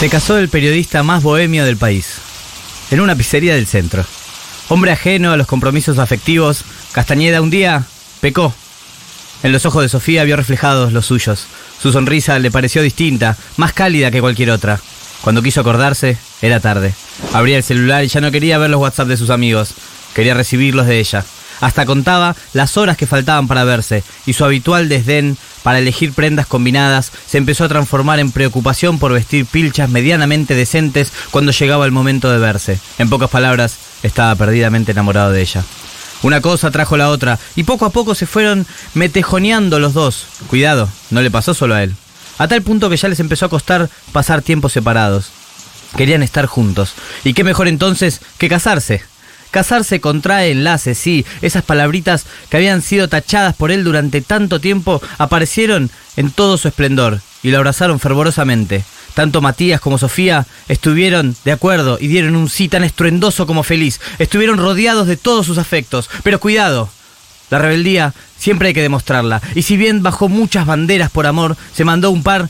Se casó el periodista más bohemio del país, en una pizzería del centro. Hombre ajeno a los compromisos afectivos, Castañeda un día pecó. En los ojos de Sofía vio reflejados los suyos. Su sonrisa le pareció distinta, más cálida que cualquier otra. Cuando quiso acordarse, era tarde. Abría el celular y ya no quería ver los WhatsApp de sus amigos. Quería recibirlos de ella. Hasta contaba las horas que faltaban para verse, y su habitual desdén para elegir prendas combinadas se empezó a transformar en preocupación por vestir pilchas medianamente decentes cuando llegaba el momento de verse. En pocas palabras, estaba perdidamente enamorado de ella. Una cosa trajo la otra, y poco a poco se fueron metejoneando los dos. Cuidado, no le pasó solo a él. A tal punto que ya les empezó a costar pasar tiempos separados. Querían estar juntos. ¿Y qué mejor entonces que casarse? Casarse contrae enlaces, sí, esas palabritas que habían sido tachadas por él durante tanto tiempo aparecieron en todo su esplendor y lo abrazaron fervorosamente. Tanto Matías como Sofía estuvieron de acuerdo y dieron un sí tan estruendoso como feliz. Estuvieron rodeados de todos sus afectos. Pero cuidado, la rebeldía siempre hay que demostrarla. Y si bien bajó muchas banderas por amor, se mandó un par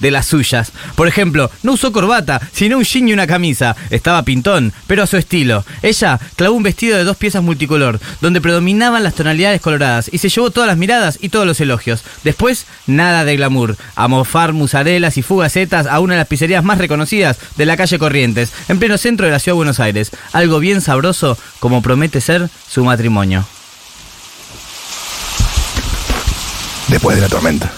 de las suyas. Por ejemplo, no usó corbata, sino un jean y una camisa. Estaba pintón, pero a su estilo. Ella clavó un vestido de dos piezas multicolor, donde predominaban las tonalidades coloradas, y se llevó todas las miradas y todos los elogios. Después, nada de glamour. A mofar musarelas y fugacetas a una de las pizzerías más reconocidas de la calle Corrientes, en pleno centro de la ciudad de Buenos Aires. Algo bien sabroso como promete ser su matrimonio. Después de la tormenta.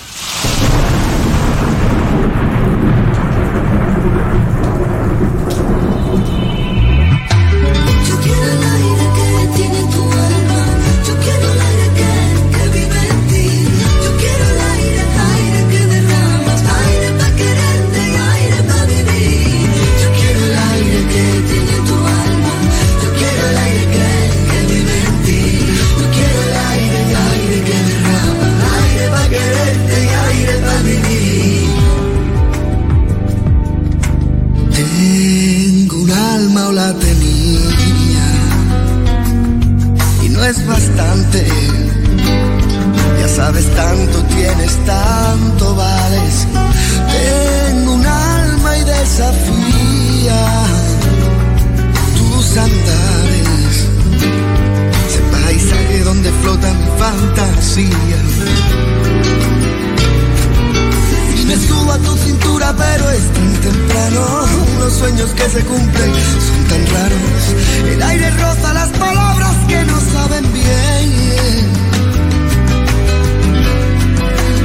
Es bastante. Ya sabes tanto tienes, tanto vales. Tengo un alma y desafía tus andares. Ese paisaje donde flota mi fantasía. Me subo a tu cintura, pero es tan temprano. Los sueños que se cumplen son tan raros. El aire roza las palabras que no saben bien.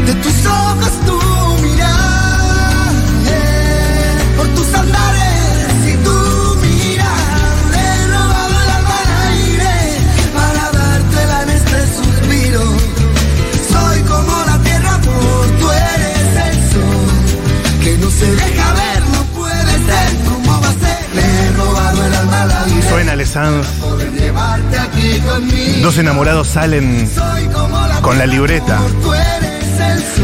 De tus ojos tu mirar, por tus andares y tu mirar. He robado el alma al aire para dártela en este suspiro. Soy como la tierra, por tú eres el sol que no se deja ver, no puede ser Dos enamorados salen con la libreta.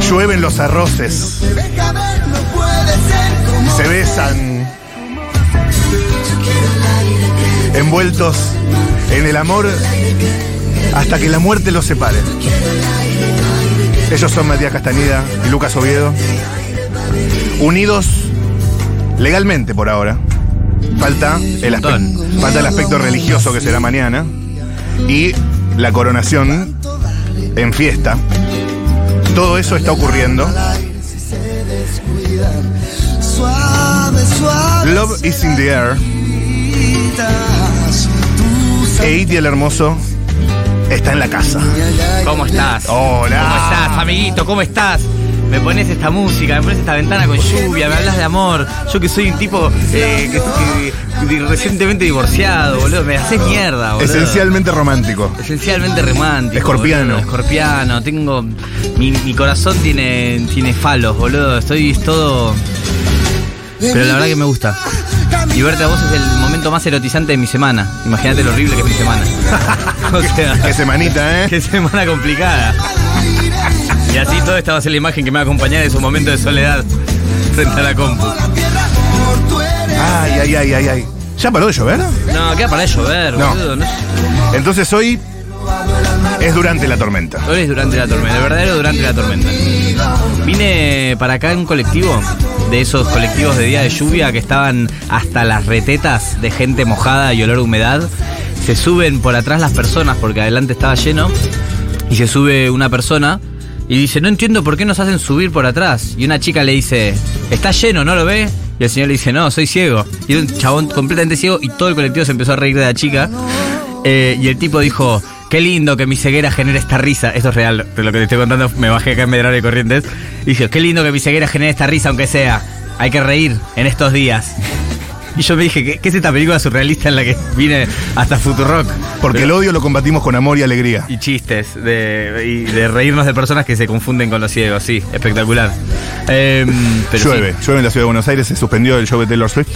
Llueven los arroces. Se besan. Envueltos en el amor hasta que la muerte los separe. Ellos son Matías Castañeda y Lucas Oviedo. Unidos legalmente por ahora. Falta el, aspe- Montón. falta el aspecto religioso que será mañana. Y la coronación en fiesta. Todo eso está ocurriendo. Love is in the air. Eiti el hermoso está en la casa. ¿Cómo estás? Hola. ¿Cómo estás, amiguito? ¿Cómo estás? Me pones esta música, me pones esta ventana con lluvia, me hablas de amor. Yo que soy un tipo eh, que, que- que recientemente divorciado, boludo. Me haces mierda, boludo. Esencialmente romántico. Esencialmente romántico. Escorpiano. boludo, Escorpiano. Tengo. Mi, mi corazón tiene, tiene falos, boludo. Estoy es todo. Pero la verdad que me gusta. Y verte a vos es el momento más erotizante de mi semana. Imagínate lo horrible que es mi semana. o sea. Qué semanita, ¿eh? Qué semana complicada. Y así todo esta va a ser la imagen que me va a acompañar en su momento de soledad frente a la compu. Ay, ay, ay, ay, ay. ¿Ya paró de llover? No, queda para llover, No. boludo. No. Entonces hoy es durante la tormenta. Hoy es durante la tormenta, el verdadero durante la tormenta. Vine para acá en un colectivo de esos colectivos de día de lluvia que estaban hasta las retetas de gente mojada y olor a humedad. Se suben por atrás las personas porque adelante estaba lleno y se sube una persona y dice, no entiendo por qué nos hacen subir por atrás. Y una chica le dice, está lleno, ¿no lo ve? Y el señor le dice, no, soy ciego. Y un chabón completamente ciego y todo el colectivo se empezó a reír de la chica. Eh, y el tipo dijo, qué lindo que mi ceguera genere esta risa. Esto es real, de lo que te estoy contando, me bajé acá en Medrano de Corrientes. Y dijo, qué lindo que mi ceguera genere esta risa, aunque sea. Hay que reír en estos días. Y yo me dije, ¿qué, qué es esta película surrealista en la que vine hasta Futurock? Porque el odio lo combatimos con amor y alegría. Y chistes, de, y de reírnos de personas que se confunden con los ciegos, sí, espectacular. Em, pero llueve, llueve en la ciudad de Buenos Aires, se suspendió el show de Taylor Swift.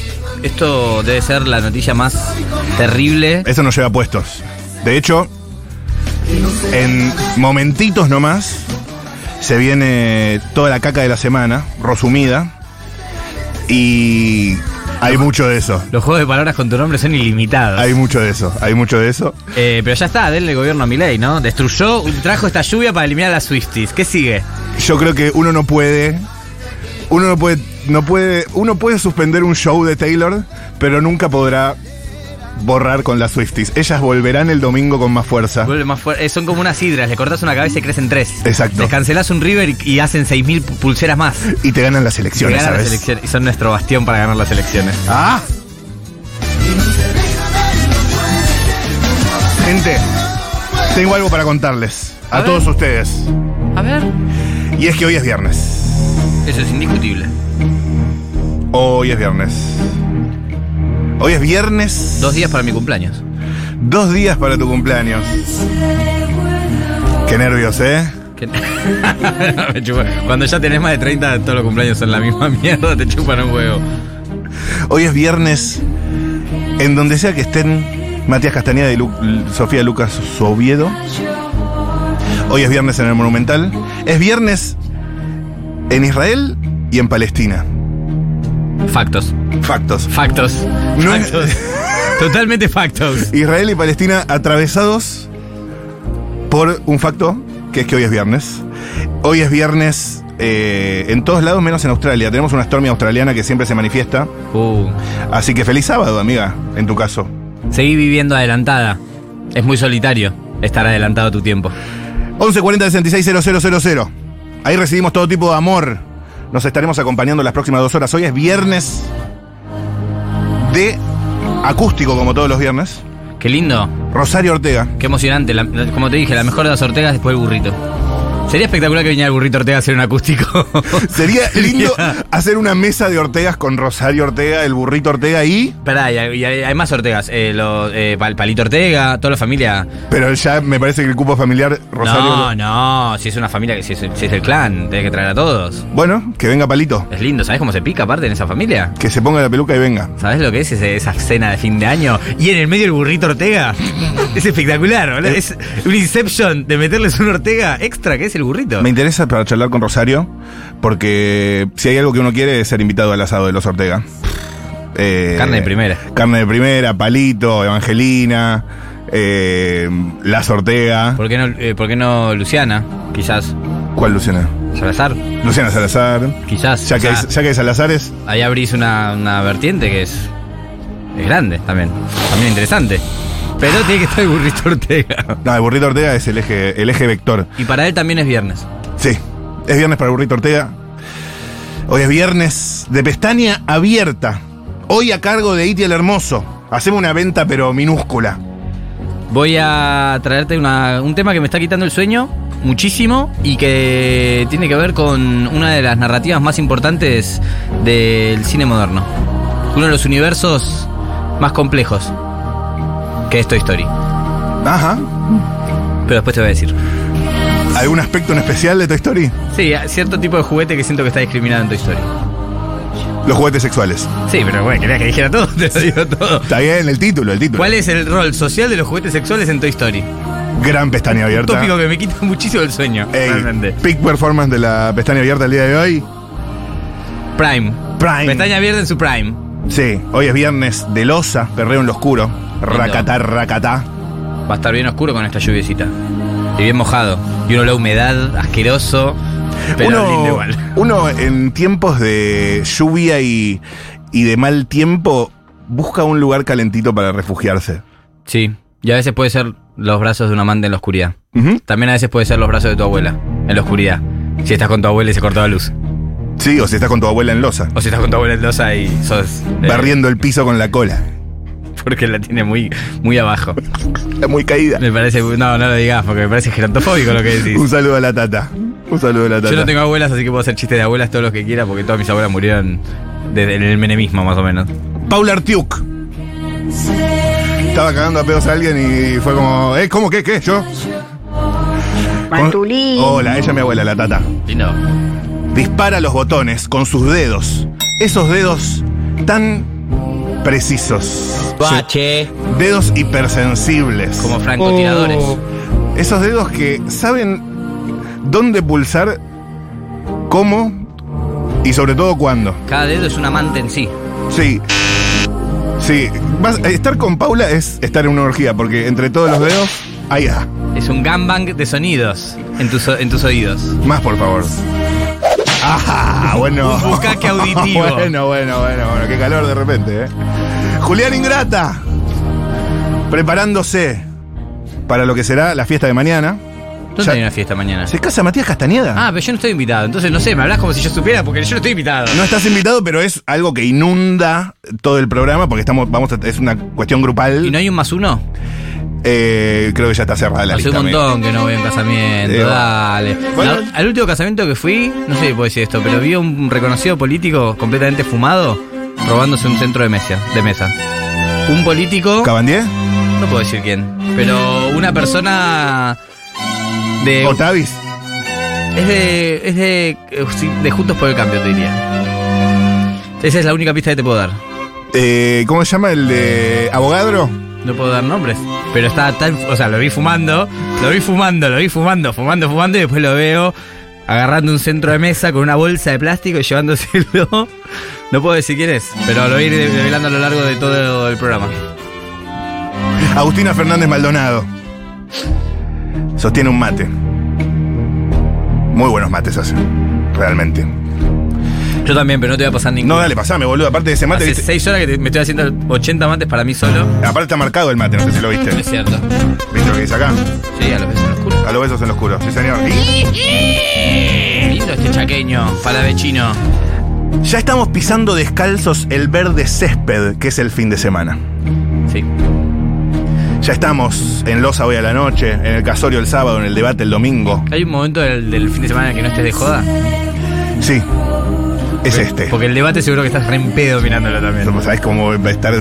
esto debe ser la noticia más terrible. Eso nos lleva puestos. De hecho, en momentitos nomás se viene toda la caca de la semana, resumida. Y hay mucho de eso. Los juegos de palabras con tu nombre son ilimitados. Hay mucho de eso, hay mucho de eso. Eh, pero ya está, denle el gobierno a Milei, ¿no? Destruyó, trajo esta lluvia para eliminar a las Swifties. ¿Qué sigue? Yo creo que uno no puede. Uno no puede. No puede. Uno puede suspender un show de Taylor, pero nunca podrá borrar con las Swifties. Ellas volverán el domingo con más fuerza. Vuelve más fuerte. Eh, son como unas hidras, le cortas una cabeza y crecen tres. Exacto. Les cancelás un River y, hacen 6.000 pu- pulseras más. Y te ganan las Y elecciones, ganan las ¿sabes? elecciones. Y son nuestro bastión para ganar las elecciones. Ah. Gente, tengo algo para contarles a, A ver. todos ustedes. A ver. Y es que hoy es viernes. Eso es indiscutible. Hoy es viernes. Hoy es viernes. Dos días para mi cumpleaños. Dos días para tu cumpleaños. Qué nervios, ¿eh? Cuando ya tenés más de 30, todos los cumpleaños son la misma mierda, te chupan un huevo. Hoy es viernes. En donde sea que estén Matías Castañeda y Lu- Sofía Lucas Oviedo. Hoy es viernes en el Monumental. Es viernes en Israel y en Palestina. Factos. Factos. Factos. No es- Factos. Totalmente factos. Israel y Palestina atravesados por un facto, que es que hoy es viernes. Hoy es viernes eh, en todos lados, menos en Australia. Tenemos una stormy australiana que siempre se manifiesta. Uh, Así que feliz sábado, amiga, en tu caso. seguí viviendo adelantada. Es muy solitario estar adelantado a tu tiempo. 1140 66 000. Ahí recibimos todo tipo de amor. Nos estaremos acompañando las próximas dos horas. Hoy es viernes de acústico, como todos los viernes. Qué lindo. Rosario Ortega. Qué emocionante. La- como te dije, la mejor de las Ortegas después del burrito. Sería espectacular que viniera el burrito Ortega a hacer un acústico. Sería lindo hacer una mesa de Ortegas con Rosario Ortega, el burrito Ortega y. Esperá, y hay, y hay- hay más Ortegas. Eh, eh, Pal- Palito Ortega, toda la familia. Pero ya me parece que el cupo familiar Rosario. No, no, si es una familia, si es, si es el clan, tenés que traer a todos. Bueno, que venga Palito. Es lindo, ¿sabes cómo se pica aparte en esa familia? Que se ponga la peluca y venga. ¿Sabes lo que es ese- esa cena de fin de año? Y en el medio el burrito Ortega. Es espectacular, ¿verdad? Es un Inception de meterles un Ortega extra, que es el burrito. Me interesa para charlar con Rosario, porque si hay algo que uno quiere es ser invitado al asado de los Ortega. Eh, Carne de primera. Carne de primera, Palito, Evangelina, eh, Las Ortega. ¿Por qué no, eh, por qué no Luciana? Quizás. ¿Cuál Luciana? Salazar. Luciana Salazar. Quizás. Ya que, O hay, sea, ya que hay Salazares, ahí abrís una, una vertiente que es. Es grande también. También interesante. Pero tiene que estar el burrito Ortega. no, el burrito Ortega es el eje, el eje vector. Y para él también es viernes. Sí, es viernes para el burrito Ortega. Hoy es viernes de pestaña abierta. Hoy a cargo de Iti el Hermoso. Hacemos una venta pero minúscula. Voy a traerte una- un tema que me está quitando el sueño muchísimo y que tiene que ver con una de las narrativas más importantes del cine moderno. Uno de los universos más complejos que es Toy Story. Ajá. Pero después te voy a decir. ¿Algún aspecto en especial de Toy Story? Sí, cierto tipo de juguete que siento que está discriminado en Toy Story. Los juguetes sexuales. Sí, pero bueno, querías que dijera todo, te lo digo todo. Está bien, el título, el título. ¿Cuál es el rol social de los juguetes sexuales en Toy Story? Gran pestaña Un abierta. tópico que me quita muchísimo el sueño, Ey, realmente. peak performance de la pestaña abierta el día de hoy. Prime. Prime. Pestaña abierta en su prime. Sí, hoy es viernes de losa, perreo en lo oscuro. Racatá, racatá. Va a estar bien oscuro con esta lluviecita. Y bien mojado. Y uno la humedad asqueroso. Pero lindo uno, igual. uno en tiempos de lluvia y, y de mal tiempo busca un lugar calentito para refugiarse. Sí. Y a veces puede ser los brazos de un amante en la oscuridad. También a veces puede ser los brazos de tu abuela en la oscuridad. Si estás con tu abuela y se cortó la luz. Sí, o si estás con tu abuela en losa, O si estás con tu abuela en losa y sos. eh, barriendo el piso con la cola. Porque la tiene muy, muy abajo. Está muy caída. Me parece. No, no lo digas porque me parece gerontofóbico lo que decís. Un saludo a la tata. Un saludo a la tata. Yo no tengo abuelas, así que puedo hacer chistes de abuelas todo lo que quiera porque todas mis abuelas murieron desde en el menemismo, más o menos. Paula Artiuk. Estaba cagando a pedos a alguien y fue como, ¿eh? ¿Cómo qué? ¿Qué? ¿Yo? Matulín. Hola, ella es mi abuela, la tata. Y no. Dispara los botones con sus dedos. Esos dedos tan precisos. Bache. Dedos hipersensibles. Como francotiradores. Oh. Esos dedos que saben dónde pulsar, cómo y sobre todo cuándo. Cada dedo es un amante en sí. Sí. Sí. Vas- estar con Paula es estar en una orgía, porque entre todos los dedos, ahí ah. Es un gangbang de sonidos en tus, en tus oídos. Más, por favor. ¡Ah! Bueno. Un bucaque auditivo. bueno, bueno, bueno, bueno. Qué calor de repente, ¿eh? Julián Ingrata. Preparándose para lo que será la fiesta de mañana. ¿Dónde Ya- hay una fiesta mañana? ¿Se casa Matías Castañeda? Ah, pero yo no estoy invitado. Entonces no sé, me hablas como si yo supiera porque yo no estoy invitado. No estás invitado, pero es algo que inunda todo el programa porque estamos, vamos a- es una cuestión grupal. ¿Y no hay un más uno? Eh, creo que ya está cerrada la Hace lista. un montón que no voy a un casamiento, Eh, dale. bueno. La- al último casamiento que fui, no sé si puedo decir esto, pero vi a un reconocido político completamente fumado robándose un centro de mesa. De mesa. Un político, ¿Cabandier? no puedo decir quién, pero una persona de... ¿Otavis? Es de. Es de. eh, de Juntos por el Cambio, te diría. Esa es la única pista que te puedo dar. Eh, ¿Cómo se llama el de Abogadro? No puedo dar nombres. Pero está tan. O sea, lo vi fumando. Lo vi fumando, lo vi fumando, fumando, fumando. Y después lo veo agarrando un centro de mesa con una bolsa de plástico y llevándoselo. No puedo decir quién es, pero lo voy a revelando a lo largo de todo el programa. Agustina Fernández Maldonado. Sostiene un mate. Muy buenos mates hace. Realmente. Yo también, pero no te voy a pasar ninguno. No, dale, pasame, boludo. Aparte de ese mate, Hace viste- seis horas que te- me estoy haciendo 80 mates para mí solo. aparte está marcado el mate, no sé si lo viste. Es cierto. ¿Viste lo que dice acá? Sí, a los besos en los culos. A los besos en lo oscuro. Sí, señor. Lindo este chaqueño, palavecino. Ya estamos pisando descalzos el verde césped, que es el fin de semana. Sí. Ya estamos en Losa hoy a la noche, en el casorio el sábado, en el debate el domingo. ¿Hay un momento del, del fin de semana que no estés de joda? Sí. Es este. Porque el debate seguro que estás re en pedo mirándolo también. ¿Sabes cómo estar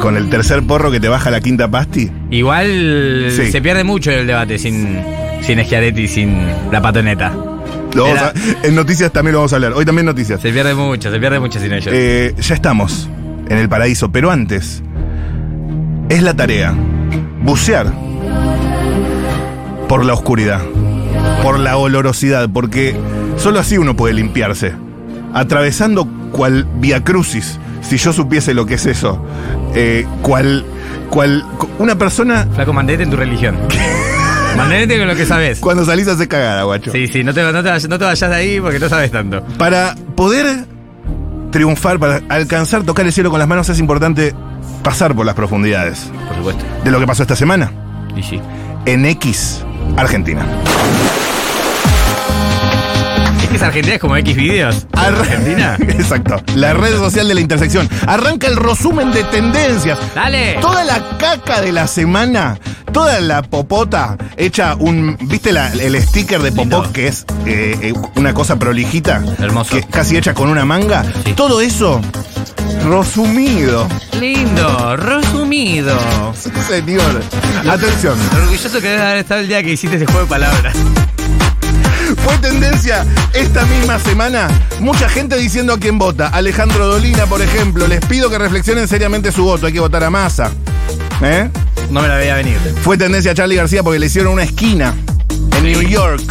con el tercer porro que te baja la quinta pasti? Igual Sí. se pierde mucho el debate sin, sin Schiaretti sin la patoneta. Lo vamos Era- a- en noticias también lo vamos a hablar. Hoy también noticias. Se pierde mucho, se pierde mucho sin ellos. Eh, ya estamos en el paraíso, pero antes es la tarea bucear por la oscuridad, por la olorosidad, porque solo así uno puede limpiarse. Atravesando cual via crucis, si yo supiese lo que es eso, eh, cual, cual, cu- una persona Flaco, mantenete en tu religión. mantenete con lo que sabes. cuando salís hace cagada, guacho. Sí, sí, no te, no, te vayas, no te vayas de ahí porque no sabes tanto. Para poder triunfar, para alcanzar, tocar el cielo con las manos, es importante pasar por las profundidades Por supuesto. de lo que pasó esta semana Y sí. en X, Argentina. Es que es Argentina es como X videos. Ar- Argentina. Exacto. La red social de la intersección. Arranca el resumen de tendencias. Dale. Toda la caca de la semana, toda la popota hecha un. ¿Viste la- el sticker de Lindo. que es eh, eh, una cosa prolijita? Hermoso. Que es casi hecha con una manga. Sí. Todo eso resumido. Lindo, resumido. Sí, señor. Atención. Orgulloso que debes haber estado el día que hiciste ese juego de palabras. Fue tendencia esta misma semana. Mucha gente diciendo a quién vota. Alejandro Dolina, por ejemplo. Les pido que reflexionen seriamente su voto. Hay que votar a Massa. ¿Eh? No me la veía venir. Fue tendencia a Charlie García porque le hicieron una esquina en New York.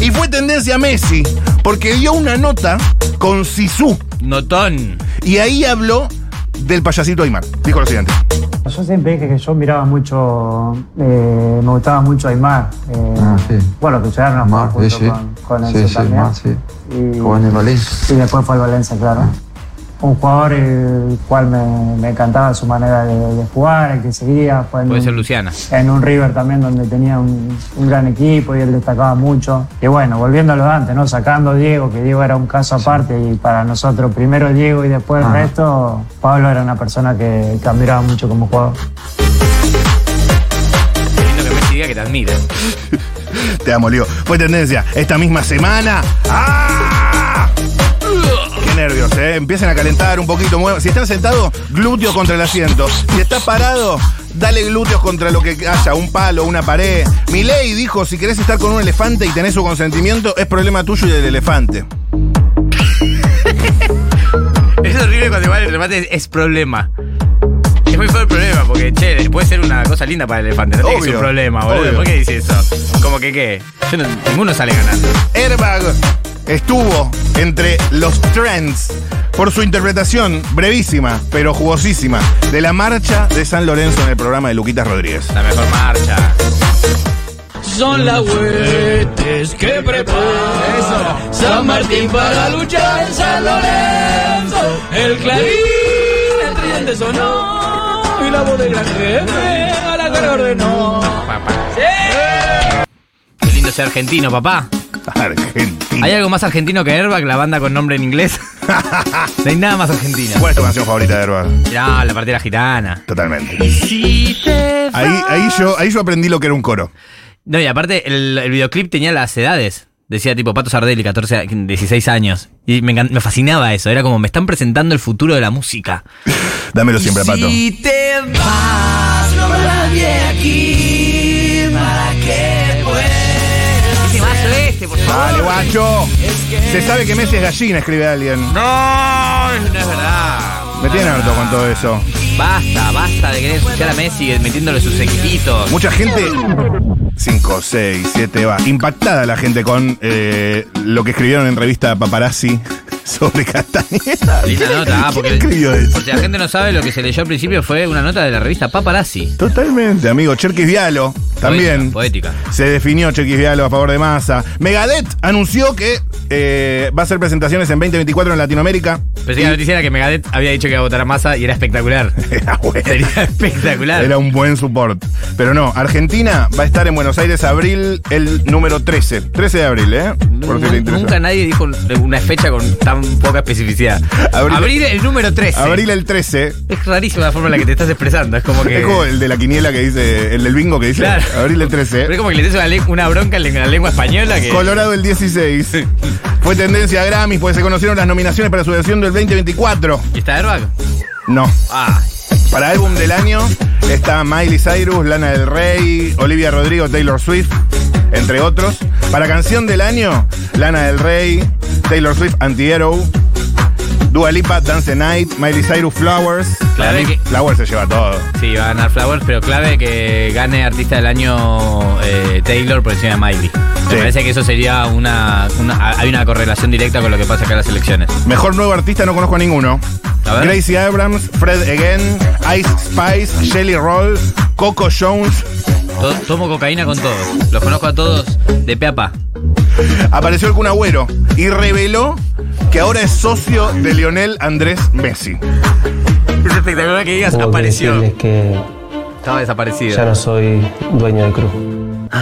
Y fue tendencia a Messi porque dio una nota con Sisu. Notón. Y ahí habló del payasito Aymar. Dijo lo siguiente. Yo siempre dije que yo miraba mucho, eh, me gustaba mucho Aymar. eh, Ah, sí. Bueno, que llegaron a jugar junto sí. con, con Sí, también. Sí. Y, en el Valencia. y después fue al Valencia, claro. Un jugador el cual me, me encantaba su manera de, de jugar, el que seguía. Fue en Puede un- ser Luciana. en un River también donde tenía un, un gran equipo y él destacaba mucho. Y bueno, volviendo a lo de antes, ¿no? Sacando a Diego, que Diego era un caso aparte y para nosotros primero Diego y después el resto, Pablo era una persona que, que admiraba mucho como jugador. Qué lindo que diga que te admira. Te amo, Leo. Fue tendencia esta misma semana. ¡Ah! Nervios, ¿eh? Empiecen a calentar un poquito. Si están sentados, glúteos contra el asiento. Si estás parado, dale glúteos contra lo que haya, un palo, una pared. Milei dijo, si querés estar con un elefante y tenés su consentimiento, es problema tuyo y del elefante. Es horrible cuando igual el remate es, problema. Es muy feo el problema, porque, che, puede ser una cosa linda para el elefante. No tiene que ser un problema, boludo. obvio. ¿Por qué dice eso? Como que, ¿qué? Yo no- ninguno sale ganando. Airbag estuvo entre los trends por su interpretación brevísima, pero jugosísima, de la marcha de San Lorenzo en el programa de Luquitas Rodríguez. La mejor marcha. Son las huestes que prepara San Martín para luchar en San Lorenzo. El clarín, el tridente sonó y la voz del gran jefe a la cara ordenó. Papá. Qué lindo ser argentino, papá. Argentina. ¿Hay algo más argentino que Airbag, la banda con nombre en inglés? no hay nada más argentino. ¿Cuál es tu canción favorita de Airbag? Ya, la partida gitana. Totalmente. Ahí, ahí, yo, ahí yo aprendí lo que era un coro. No, y aparte, el, el videoclip tenía las edades. Decía tipo Pato Sardelli, 14, a- 16 años. Y me, fascinaba eso. Era como, me están presentando el futuro de la música. Dámelo siempre, Pato. Si te vas, no me aquí por favor? Dale, guacho. Se sabe que Messi es gallina, escribe alguien. No, no es verdad. Me tiene harto con todo eso. Basta, basta de querer escuchar a Messi metiéndole sus equipitos. Mucha gente. 5, 6, 7, va. Impactada la gente con eh, lo que escribieron en revista Paparazzi sobre Castañeda. Linda nota, ah, porque, ¿Quién escribió eso? por si la gente no sabe, lo que se leyó al principio fue una nota de la revista Paparazzi. Totalmente, amigo. Cherkis Vialo también. Poética. poética. Se definió Cherkis Vialo a favor de Massa. Megadeth anunció que eh, va a hacer presentaciones en 2024 en Latinoamérica. Pensé que la noticia era que Megadeth había dicho que iba a votar a Massa y era espectacular. Era bueno. Sería espectacular. Era un buen support. Pero no, Argentina va a estar en Buenos Aires abril el número 13. 13 de abril, ¿eh? Por si. Nunca nadie dijo una fecha con tan poca especificidad. Abril- Abril, el número 13. Abril el 13. Es rarísima la forma en la que te estás expresando. Es como que. Es como el de la quiniela que dice, el del bingo que dice Claro. abril el Pero 13. es como que le des una, una bronca en la lengua española que. Colorado el 16. Fue tendencia a Grammys, pues se conocieron las nominaciones para su versión del 2024. ¿Y está Airbag? No. Ah, Para álbum del año está Miley Cyrus, Lana del Rey, Olivia Rodrigo, Taylor Swift, entre otros. Para canción del año, Lana del Rey, Taylor Swift, Anti-Hero, Dua Lipa, Dance the Night, Miley Cyrus, Flowers. Clave que- Flowers se lleva todo. sí, va a ganar Flowers, pero clave que gane artista del año eh, Taylor por encima de Miley. Me Sí. parece que eso sería una, una- Hay una correlación directa con lo que pasa acá en las elecciones. Mejor nuevo artista no conozco a ninguno. A ver. Gracie Abrams, Fred Again, Ice Spice, Shelly Roll, Coco Jones. To- tomo cocaína con todos. Los conozco a todos de pe a pa. Apareció el Kun Agüero y reveló que ahora es socio de Lionel Andrés Messi. Es espectacular que digas, Tengo que apareció. decirles que Estaba desaparecido. ya no soy dueño del club.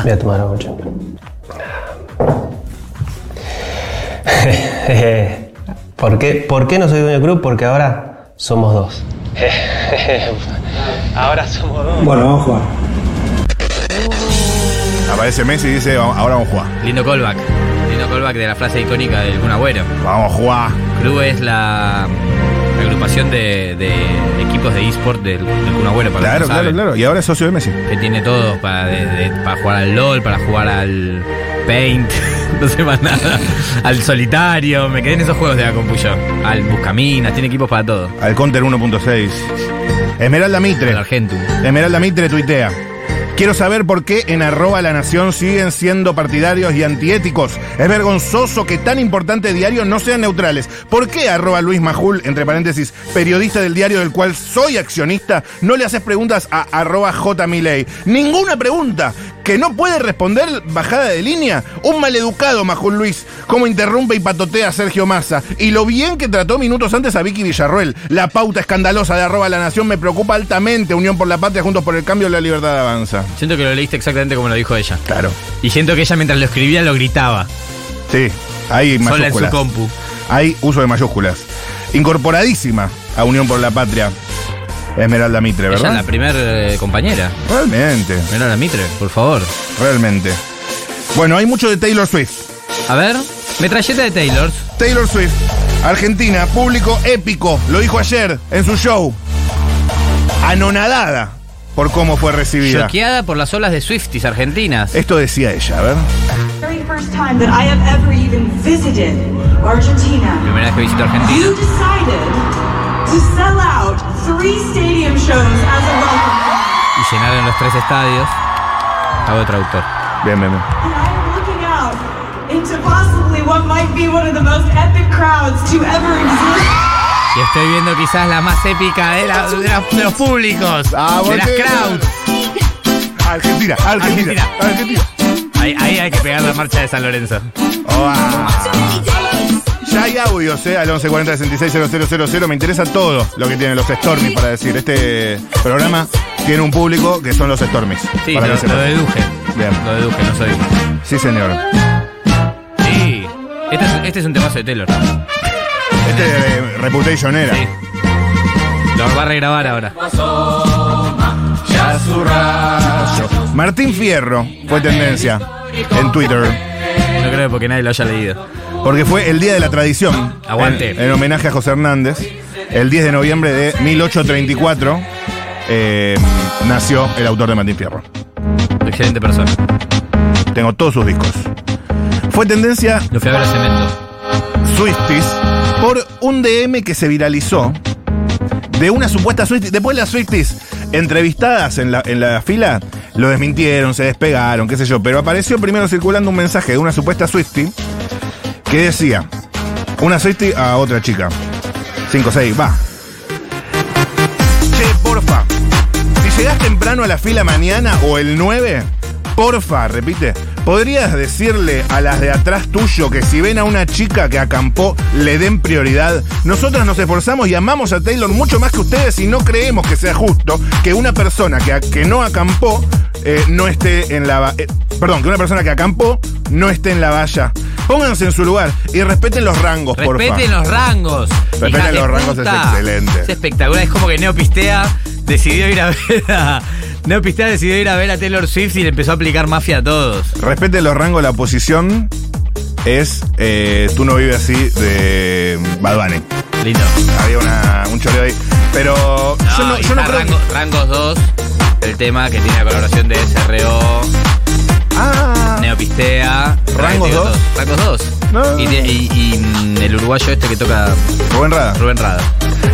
Voy a tomar agua, che. ¿Por qué, ¿Por qué no soy dueño del club? Porque ahora somos dos. ahora somos dos. Bueno, vamos a jugar. Aparece Messi y dice, "Va- ahora vamos a jugar. Lindo callback. Callback de la frase icónica del Kun Agüero. Vamos a jugar. Club es la agrupación de, de equipos de eSport del, del Kun Agüero, para Claro, claro, saben. claro. Y ahora es socio de Messi. Que tiene todo para, de- de- para jugar al LOL, para jugar al Paint, no sé más nada. Al solitario, me quedé en esos juegos de la compu yo. Al Buscaminas, tiene equipos para todo. Al Counter 1.6. Esmeralda Al Mitre. Argentum. Esmeralda Mitre tuitea. Quiero saber por qué en arroba la nación siguen siendo partidarios y antiéticos. Es vergonzoso que tan importante diario no sean neutrales. ¿Por qué arroba Luis Majul, entre paréntesis, periodista del diario del cual soy accionista, no le haces preguntas a arroba J. Milei? Ninguna pregunta. Que no puede responder bajada de línea. Un maleducado Majul Luis. Cómo interrumpe y patotea a Sergio Massa. Y lo bien que trató minutos antes a Vicky Villarroel. La pauta escandalosa de arroba la nación me preocupa altamente. Unión por la patria, juntos por el cambio, la libertad avanza. Siento que lo leíste exactamente como lo dijo ella. Claro. Y siento que ella mientras lo escribía lo gritaba. Sí, hay Sola en su mayúsculas. compu. Hay uso de mayúsculas. Incorporadísima a Unión por la Patria. Esmeralda Mitre, Ella es ¿verdad? la primer compañera. Realmente, Esmeralda Mitre, por favor. realmente. Bueno, hay mucho de Taylor Swift. A ver, metralleta de Taylor. Taylor Swift, Argentina, público épico, lo dijo ayer en su show. Anonadada por cómo fue recibida. Choqueada por las olas de Swifties argentinas. Esto decía ella, a ver. very first time that I have ever even visited Argentina, Primera vez que visito Argentina. Decided to sell out three stadium shows as a welcome. Y llenaron los tres estadios. Hago de traductor. Bien, bien, bien. And I am looking out into possibly what might be one of the most epic crowds to ever exist. Y estoy viendo quizás la más épica de, la- de la- de los públicos. Ah, de las crowds. Argentina, Argentina, Argentina. Argentina. Ahí, ahí hay que pegar la marcha de San Lorenzo. Oh, ah. Ya hay audios, ¿eh? Al 1140 660000. Me interesa todo lo que tienen los Stormies para decir. Este programa tiene un público que son los Stormies. Sí, para lo, que lo deduje. Bien. Lo deduje, no soy. Sí, señor. Sí. Este es, este es un temazo de Taylor. Este de Reputation era. Sí. Lo va a regrabar ahora. Martín Fierro fue tendencia en Twitter. No creo porque nadie lo haya leído. Porque fue el día de la tradición. Aguante. En, en homenaje a José Hernández. El 10 de noviembre de 1834 eh, nació el autor de Martín Fierro. Excelente persona. Tengo todos sus discos. Fue tendencia Lo fui a ver a Cemento. Swifties por un DM que se viralizó de una supuesta Swifties. Después las Swifties entrevistadas en la, en la fila lo desmintieron, se despegaron, qué sé yo. Pero apareció primero circulando un mensaje de una supuesta Swiftie que decía: Una Swiftie a otra chica. 5 6, va. Che, porfa. Si llegás temprano a la fila mañana o el 9, porfa, repite, ¿podrías decirle a las de atrás tuyo que si ven a una chica que acampó, le den prioridad? Nosotros nos esforzamos y amamos a Taylor mucho más que ustedes y no creemos que sea justo que una persona que, que no acampó eh, no esté en la... eh, perdón, que una persona que acampó no esté en la valla. Pónganse en su lugar y respeten los rangos, porfa. Respeten los rangos. Respeten los rangos, es excelente. Es espectacular. Es como que Neopistea decidió ir a ver a. Neopistea decidió ir a ver a Taylor Swift y le empezó a aplicar mafia a todos. Respete los rangos, la posición es eh, Tú no vives así de Bad Bunny. Lindo. Había una, un choreo ahí. Pero yo no, yo creo Rango- que- Rangos 2, el tema que tiene la colaboración de SRO, Ah, Neopistea. ¿Rangos Digo, 2? Rangos 2. No. Y, de- y- y, el uruguayo este que toca Rubén Rada. Rubén Rada.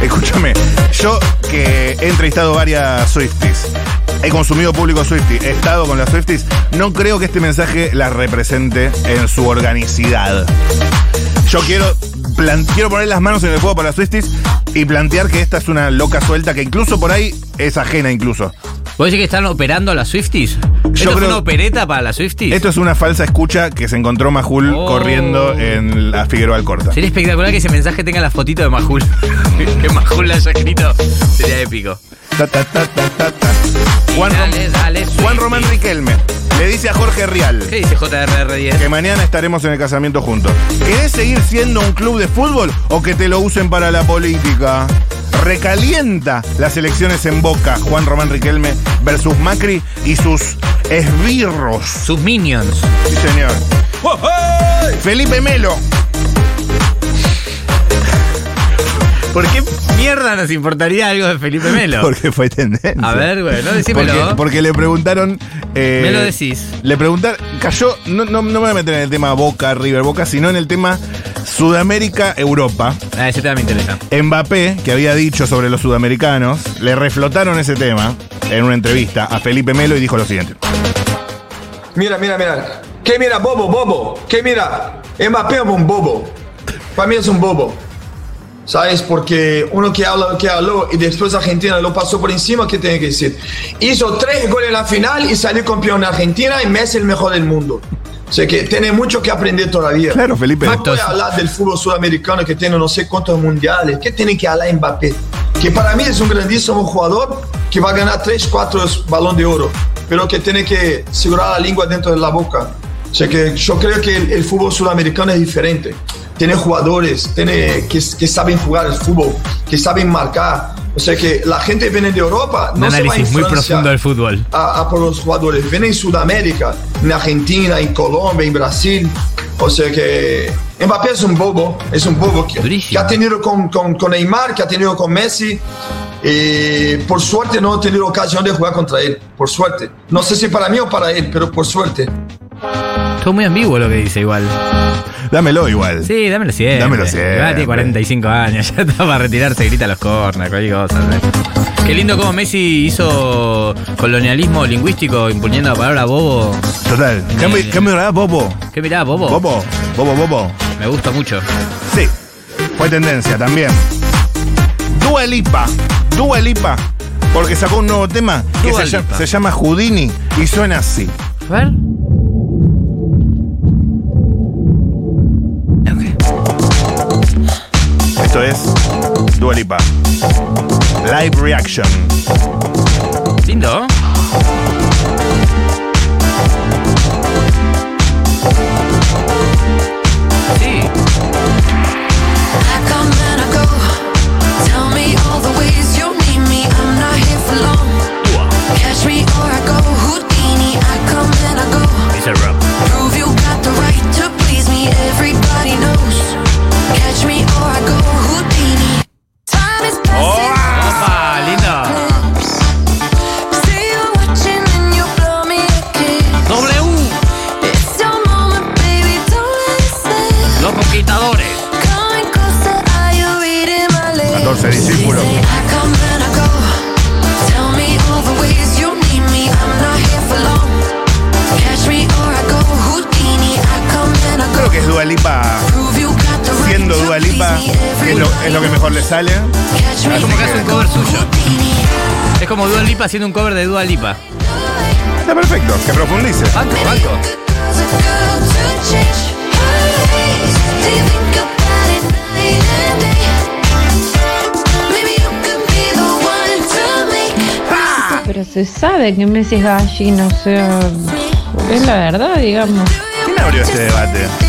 Escúchame, yo que he entrevistado varias Swifties, he consumido público Swiftie, he estado con las Swifties, no creo que este mensaje las represente en su organicidad. Yo quiero, quiero poner las manos en el fuego para las Swifties y plantear que esta es una loca suelta que incluso por ahí es ajena incluso. ¿Vos decís que están operando a las Swifties? ¿Esto fue creo- una opereta para las Swifties? Esto es una falsa escucha que se encontró Majul Oh. corriendo en la Figueroa Alcorta. Sería espectacular que ese mensaje tenga la fotito de Majul. que Majul la haya escrito. Sería épico. Ta, ta, ta, ta, ta, ta. Juan, Rom- Dale, dale, Juan Swifties. Román Riquelme le dice a Jorge Rial ¿Qué dice JRR10? que mañana estaremos en el casamiento juntos. ¿Querés seguir siendo un club de fútbol o que te lo usen para la política? Recalienta las elecciones en Boca, Juan Román Riquelme versus Macri y sus esbirros. Sus minions. Sí, señor. Felipe Melo. ¿Por qué mierda nos importaría algo de Felipe Melo? Porque fue tendencia. A ver, bueno, decímelo. Porque, porque le preguntaron. eh, Me lo decís. Le preguntaron. Cayó. No, no, no me voy a meter en el tema Boca, River Boca, sino en el tema Sudamérica, Europa. Ah, ese tema me interesa. Mbappé, que había dicho sobre los sudamericanos, le reflotaron ese tema en una entrevista a Felipe Melo y dijo lo siguiente. Mira, mira, mira. ¿Qué mira, bobo, bobo? ¿Qué mira? Mbappé es un bobo. Para mí es un bobo. ¿Sabes? Porque uno que habla lo que habló y después Argentina lo pasó por encima, ¿qué tiene que decir? Hizo tres goles en la final y salió campeón de Argentina y Messi el mejor del mundo. O sea que tiene mucho que aprender todavía. Claro, Felipe. No puede hablar del fútbol sudamericano que tiene no sé cuántos mundiales. ¿Qué tiene que hablar Mbappé? Que para mí es un grandísimo jugador que va a ganar 3, 4 balón de oro, pero que tiene que segurar la lengua dentro de la boca. O sea que yo creo que el, el fútbol sudamericano es diferente. Tiene jugadores tiene, que, que saben jugar el fútbol, que saben marcar. O sea que la gente viene de Europa, Un no se va en análisis muy profundo del fútbol. a, a por los jugadores. Viene en Sudamérica, en Argentina, en Colombia, en Brasil. O sea que Mbappé es un bobo, es un bobo que, que ha tenido con, con, con Neymar, que ha tenido con Messi. Y por suerte no he tenido ocasión de jugar contra él, por suerte. No sé si para mí o para él, pero por suerte. Todo muy ambiguo lo que dice igual. Dámelo igual. Sí, dámelo siempre. Dámelo siempre. Igual tiene 45 años, ya está para retirarse, grita los corners, cualquier cosa. ¿sabes? Qué lindo cómo Messi hizo colonialismo lingüístico imponiendo la palabra bobo. Total. Cambio, Eh. de Bobo. ¿Qué mirá, bobo? Bobo. Bobo, Bobo. Me gusta mucho. Sí. Fue tendencia también. Dua Lipa. Dua Lipa. Porque sacó un nuevo tema que se llama, se llama Houdini y suena así. A ver. Me. I'm not here for long. Catch me or I go Houdini. I come and I go. To Dua Lipa, que es lo, es lo que mejor le sale. Me Como que hace un cover suyo. Es como Dua Lipa haciendo un cover de Dua Lipa. Está perfecto, que profundice. Banco, banco. Pero se sabe que Messi es gallina, o sea, es la verdad, digamos. ¿Quién abrió este debate?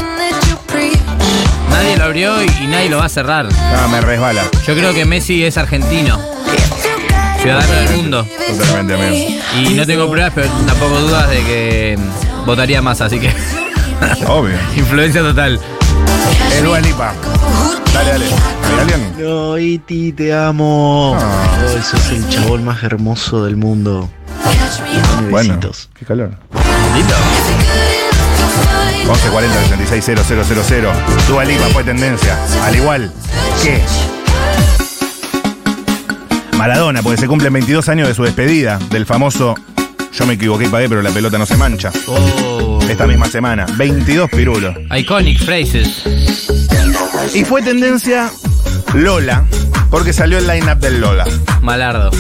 Nadie lo abrió y, nadie lo va a cerrar. Ah, me resbala. Yo creo que Messi es argentino, ciudadano del mundo. Totalmente, amigo. Y no tengo pruebas, pero tampoco dudas de que votaría más, así que Obvio. influencia total. Es Dua Lipa. Dale, dale. No, Iti, te amo. Ah. Oh, sos el chabón más hermoso del mundo. Dame Bueno, besitos. qué calor. Lindo. 1140 66 000. Dua Lipa fue tendencia. Al igual que Maradona, porque se cumplen 22 años de su despedida del famoso Yo me equivoqué y pagué, pero la pelota no se mancha. Oh. Esta misma semana. 22 pirulos. Iconic phrases. Y fue tendencia Lola, porque salió el line-up del Lola. Malardo.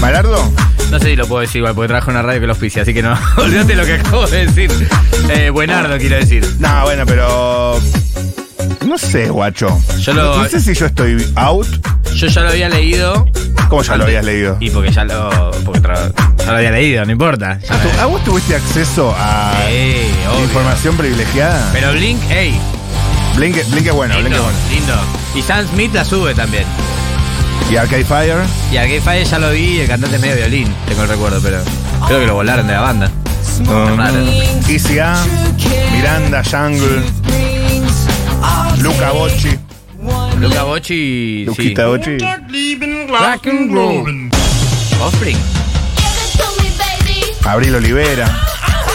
¿Malardo? No sé si lo puedo decir igual, porque trabajo en una radio que lo auspicia, así que no. Olvídate lo que acabo de decir. Eh, buenardo, quiero decir. No, bueno, pero. No sé, guacho. Yo lo- No sé si yo estoy out. Yo ya lo había leído. ¿Cómo ya lo habías leído? Y porque ya lo. Porque tra- ya lo había leído, no importa. Ya ¿A, tu- a vos tuviste acceso a Sí, obvio. información privilegiada? Pero Blink, hey. Blink, Blink es bueno, Blink es Lindo, bueno. lindo. Y Sam Smith la sube también. Y Arcade Fire. Y a Gay Fire ya lo vi, el cantante medio violín, tengo el recuerdo, pero creo que lo volaron de la banda. um. Easy A. Miranda Jungle. Luca Bocci. Luca Bocci. Luquita Bocci. Rock and roll. Offspring. Abril Olivera.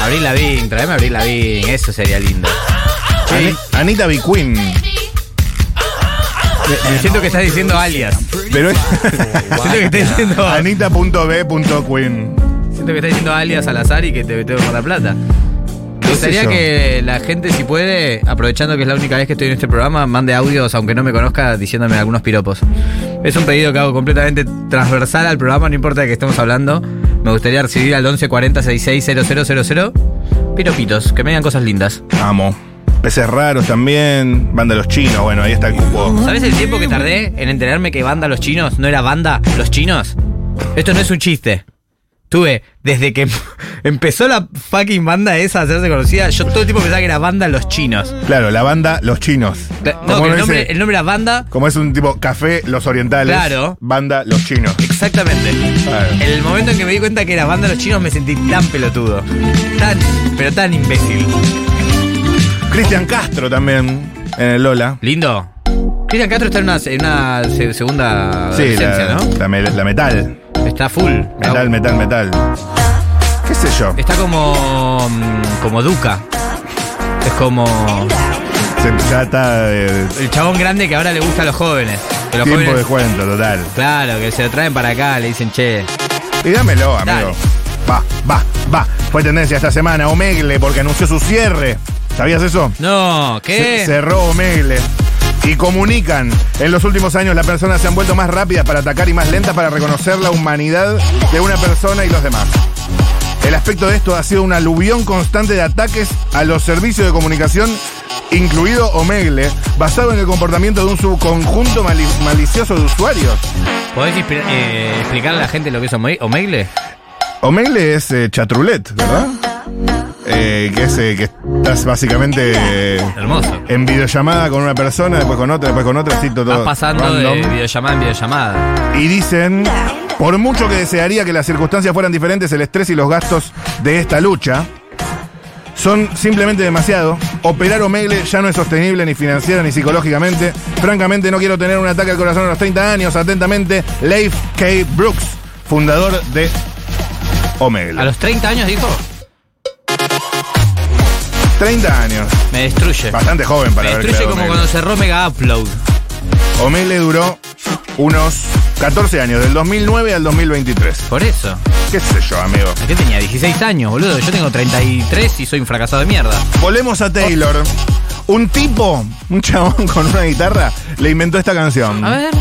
Abril Lavigne, traeme a Abril Lavigne, eso sería lindo. Ani- Anita B. Queen. Me- me siento que estás diciendo alias. Pero es. Siento que estás diciendo. Anita.b.queen. Siento que estás diciendo alias al azar y que te tengo que dar plata. Me ¿Qué sé gustaría que la gente, si puede, aprovechando que es la única vez que estoy en este programa, mande audios, aunque no me conozca, diciéndome algunos piropos. Es un pedido que hago completamente transversal al programa, no importa de qué estemos hablando. Me gustaría recibir al 1140 660000 piropitos, que me digan cosas lindas. Amo. Peces raros también. Banda Los Chinos. Bueno, ahí está el cupo. ¿Sabes el tiempo que tardé en enterarme que banda los chinos no era banda los chinos? Esto no es un chiste. Tuve, desde que empezó la fucking banda esa a hacerse conocida, yo todo el tiempo pensaba que era banda los chinos. Claro, la banda Los Chinos. No, Como que el nombre, el nombre era banda, Como es un tipo café Los Orientales. Claro. Banda Los Chinos. exactamente. Claro. En el momento en que me di cuenta que era banda los chinos me sentí tan pelotudo. Tan, pero tan imbécil. Cristian Castro también en el Lola. Lindo. Cristian Castro está en una, en una se- segunda Sí, la, ¿no? la la metal. Está full. Metal, metal, metal. ¿Qué sé yo? Está como. mm, como Duca. Es como. Se- ya está eh, El chabón grande que ahora le gusta a los jóvenes. Que los tiempo jóvenes. de cuento total. Claro, que se lo traen para acá, le dicen che. Y dámelo, amigo. Dale. Va, va, va. Fue tendencia esta semana Omegle porque anunció su cierre. ¿Sabías eso? No, ¿qué? cerró Omegle. Y comunican, en los últimos años las personas se han vuelto más rápidas para atacar y más lentas para reconocer la humanidad de una persona y los demás. El aspecto de esto ha sido una aluvión constante de ataques a los servicios de comunicación, incluido Omegle, basado en el comportamiento de un subconjunto mali- malicioso de usuarios. ¿Podés eh, explicarle a la gente lo que es Ome- Omegle? Omegle es eh, chatrulet, ¿verdad? Eh, que es eh, que estás básicamente eh, Hermoso. en videollamada con una persona, después con otra, después con otra, así todo Vas pasando de random. videollamada en videollamada. Y dicen, por mucho que desearía que las circunstancias fueran diferentes, el estrés y los gastos de esta lucha son simplemente demasiado. Operar Omegle ya no es sostenible ni financiera ni psicológicamente. Francamente no quiero tener un ataque al corazón a los 30 años. Atentamente, Leif K. Brooks, fundador de Omegle. A los 30 años dijo, 30 años. me destruye. Bastante joven para me haber destruye creado como cuando cerró Mega Upload. Omegle duró unos 14 años, del 2009 al 2023. Por eso. ¿Qué sé yo, amigo? ¿Qué tenía? 16 años, boludo. Yo tengo 33 y soy un fracasado de mierda. Volvemos a Taylor. Un tipo, un chabón con una guitarra, le inventó esta canción. A ver.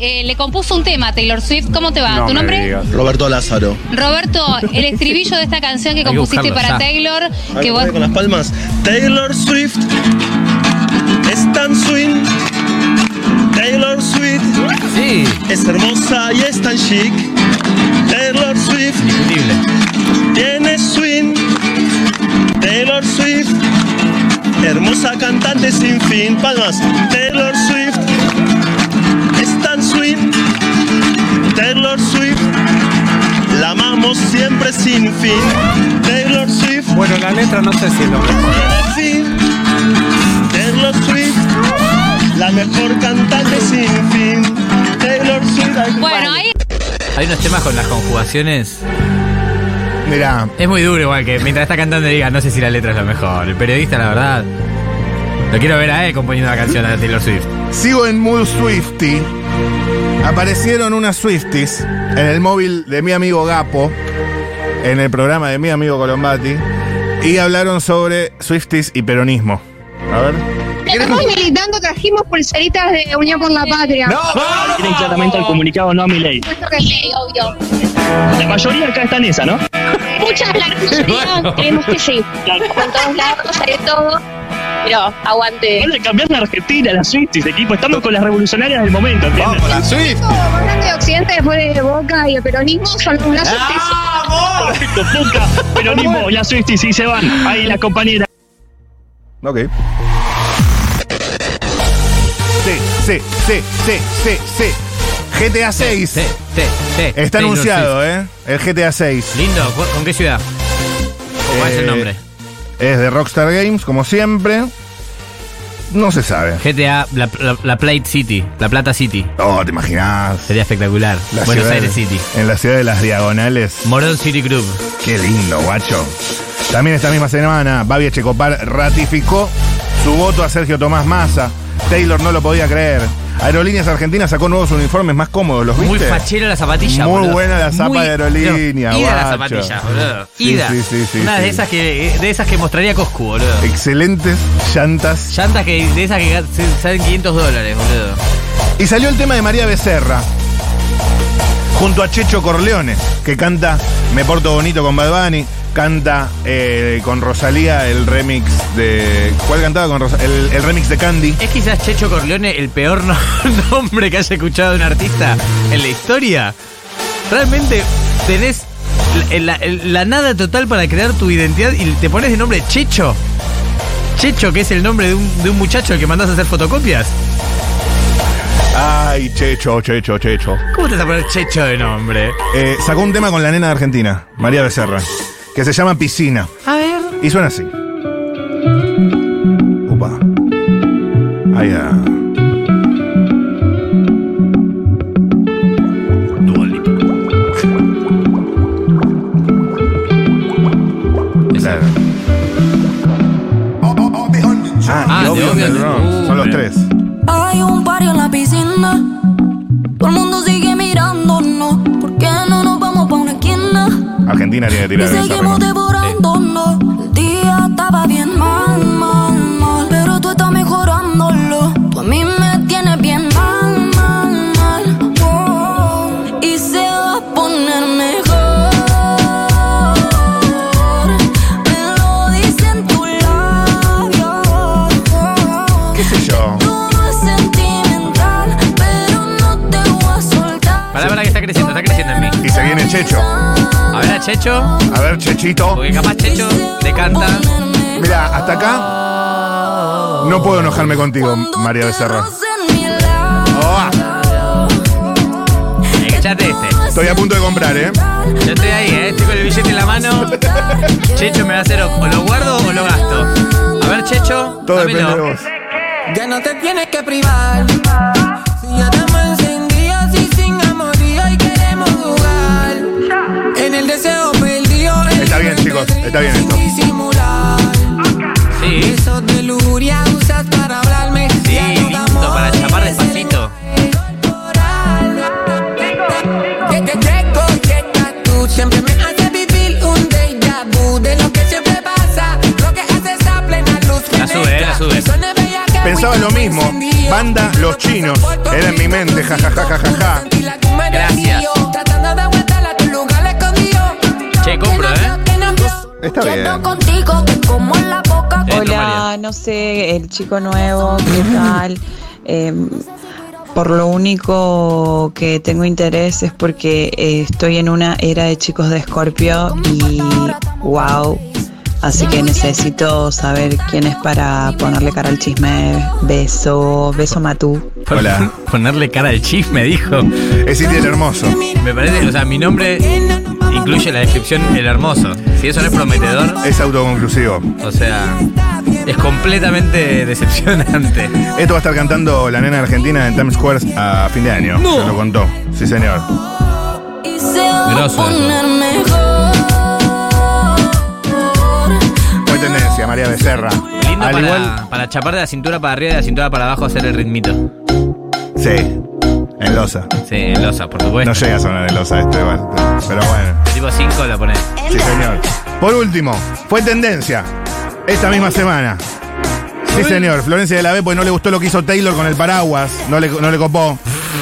Eh, le compuso un tema, Taylor Swift. ¿Cómo te va? ¿Tu nombre? Roberto Lázaro. Roberto, el estribillo de esta canción que Hay que compusiste buscarlo, para ya. Taylor, A que ver, vos... con las palmas. Taylor Swift es tan swing. Taylor Swift Sí, es hermosa y es tan chic. Taylor Swift indiscutible. tiene swing. Taylor Swift, hermosa cantante sin fin. Palmas. Taylor Swift Taylor Swift, la amamos siempre sin fin. Taylor Swift. Bueno, la letra no sé si es lo mejor. Taylor Swift, la mejor cantante sin fin. Taylor Swift. Bueno, ahí Hay unos temas con las conjugaciones. Mirá, Es muy duro igual que mientras está cantando diga, no sé si la letra es lo mejor. El periodista, la verdad. Lo quiero ver a él componiendo la canción a Taylor Swift. sigo en mood Swifty. Aparecieron unas Swifties en el móvil de mi amigo Gapo, en el programa de mi amigo Colombati, y hablaron sobre Swifties y peronismo. A ver. Estamos militando, trajimos pulseritas de Unión por la Patria. Tienen claramente al comunicado no a mi ley. Supuesto que sí, obvio. La mayoría acá está en esa, ¿no? Muchas la mayoría creemos que sí. Con todos lados, hay de todo. Pero aguante. Van a cambiar la Argentina, las Swifties, equipo. Estamos con las revolucionarias del momento, ¿entiendes? la Swift! Hablando de Occidente después de Boca y el peronismo, son una justicia. Perfecto, Puca, peronismo, las Swifties, sí se van. Ahí la compañera. Ok. Sí, sí, sí, sí, sí, sí. GTA 6. Sí, sí, sí. Está anunciado, ¿eh? El GTA 6. Swift. Lindo, ¿cu- ¿con qué ciudad? ¿Cuál es el Eh, nombre? Es de Rockstar Games, como siempre. No se sabe. GTA, la, la, la Plate City, la Plata City. Oh, ¿te imaginas? Sería espectacular. La Buenos ciudad- Aires City. En la ciudad de las diagonales. Morón City Group. Qué lindo, guacho. También esta misma semana, Babi Echecopar ratificó su voto a Sergio Tomás Massa. Taylor no lo podía creer. Aerolíneas Argentinas sacó nuevos uniformes más cómodos, ¿los viste? Muy fachera la zapatilla, Muy boludo. buena la zapa Muy- de aerolínea, Ida la guacho. zapatilla, boludo. Sí, Ida. sí, sí, sí, Una sí. de esas que de esas que mostraría Coscu, boludo. Excelentes llantas. Llantas que de esas que se- salen 500 dólares, boludo. Y salió el tema de María Becerra. Junto a Checho Corleone, que canta Me Porto Bonito con Bad Bunny, canta eh, con Rosalía el remix de. ¿Cuál cantaba con Rosalía? El, el remix de Candy. ¿Es quizás Checho Corleone el peor no- nombre que haya escuchado de un artista en la historia? Realmente tenés la, la- la nada total para crear tu identidad y te pones de nombre Checho. Checho, que es el nombre de un, de un muchacho al que mandás a hacer fotocopias. Ay, Checho, Checho, Checho. ¿Cómo te vas a poner Checho de nombre? Eh, sacó un tema con la nena de Argentina, María Becerra, que se llama Piscina. A ver. Y suena así. Upa. Ahí ah. Claro. Ah, Ah. Son los tres. Hay un barrio en la piscina. Todo el mundo Argentina tiene que Y tirar seguimos devorándonos. El día estaba bien mal, Checho, A ver, Chechito. porque capaz Checho le canta. Mira, hasta acá no puedo enojarme contigo, María Becerra. Oh, Echate este. estoy a punto de comprar, ¿eh? Yo estoy ahí, ¿eh? estoy con el billete en la mano. Checho me va a hacer o, o lo guardo o lo gasto. A ver, Checho, Todo dámelo. depende de vos. Ya no te tienes que privar. Chicos, está bien esto. Sí, sí, para chapar despacito. Que te llego, llegas tú. Siempre me hace vivir un déjà vu de lo que siempre pasa. Lo que haces a plena luz. La sube, eh, la sube. Pensaba lo mismo. Banda Los Chinos. Era en mi mente, jajajajaja. Gracias. Tratando de aguantarla a tu lugar escondido. Che, compro, ¿eh? Está bien. contigo, que como en la boca. Esto, Hola, no sé, el chico nuevo, ¿qué tal? Em, por lo único que tengo interés es porque eh, estoy en una era de chicos de Escorpio y wow. Así que necesito saber quién es para ponerle cara al chisme. Beso, beso Matú. Hola. Ponerle cara al chisme, dijo. Es Itiel Hermoso. Me parece, o sea, mi nombre incluye la descripción el hermoso. Si eso no es prometedor, Es autoconclusivo. o sea, es completamente decepcionante. Esto va a estar cantando la nena argentina en Times Square a fin de año. No. Se lo contó. Sí, señor. Y tendencia, María Becerra. Lindo Al para, igual. para chapar de la cintura para arriba y de la cintura para abajo hacer el ritmito. Sí. En Loza. Sí, en losa, por supuesto. No llega a sonar en Loza este, igual. Pero bueno. Tipo 5 la pones. Sí, señor. Por último, fue tendencia esta misma semana. Sí, señor. Florencia de la B, pues no le gustó lo que hizo Taylor con el paraguas. No le, no le copó.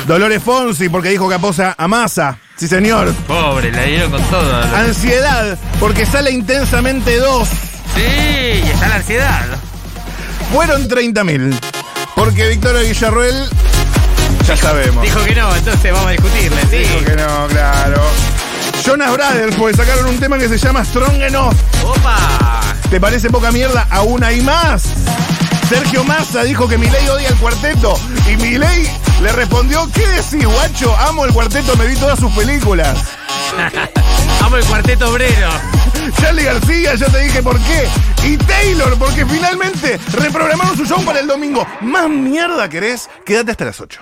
Dolores Fonsi, porque dijo que aposa a Massa. Sí, señor. Pobre, la dieron con todo. Ansiedad, porque sale intensamente dos. Sí, y está la ansiedad. Fueron 30.000. Porque Victoria Villarroel, ya sabemos. Dijo que no, entonces vamos a discutirle, sí. Dijo que no, claro. Jonas Brothers, porque sacaron un tema que se llama Strong Enough. ¡Opa! ¿Te parece poca mierda? Aún hay más. Sergio Massa dijo que Milei odia el cuarteto. Y Milei le respondió, ¿qué decís, guacho? Amo el cuarteto, me vi todas sus películas. Amo el cuarteto obrero. Charlie García, ya te dije por qué. Y Taylor, porque finalmente reprogramaron su show para el domingo. ¿Más mierda querés? Quédate hasta las 8.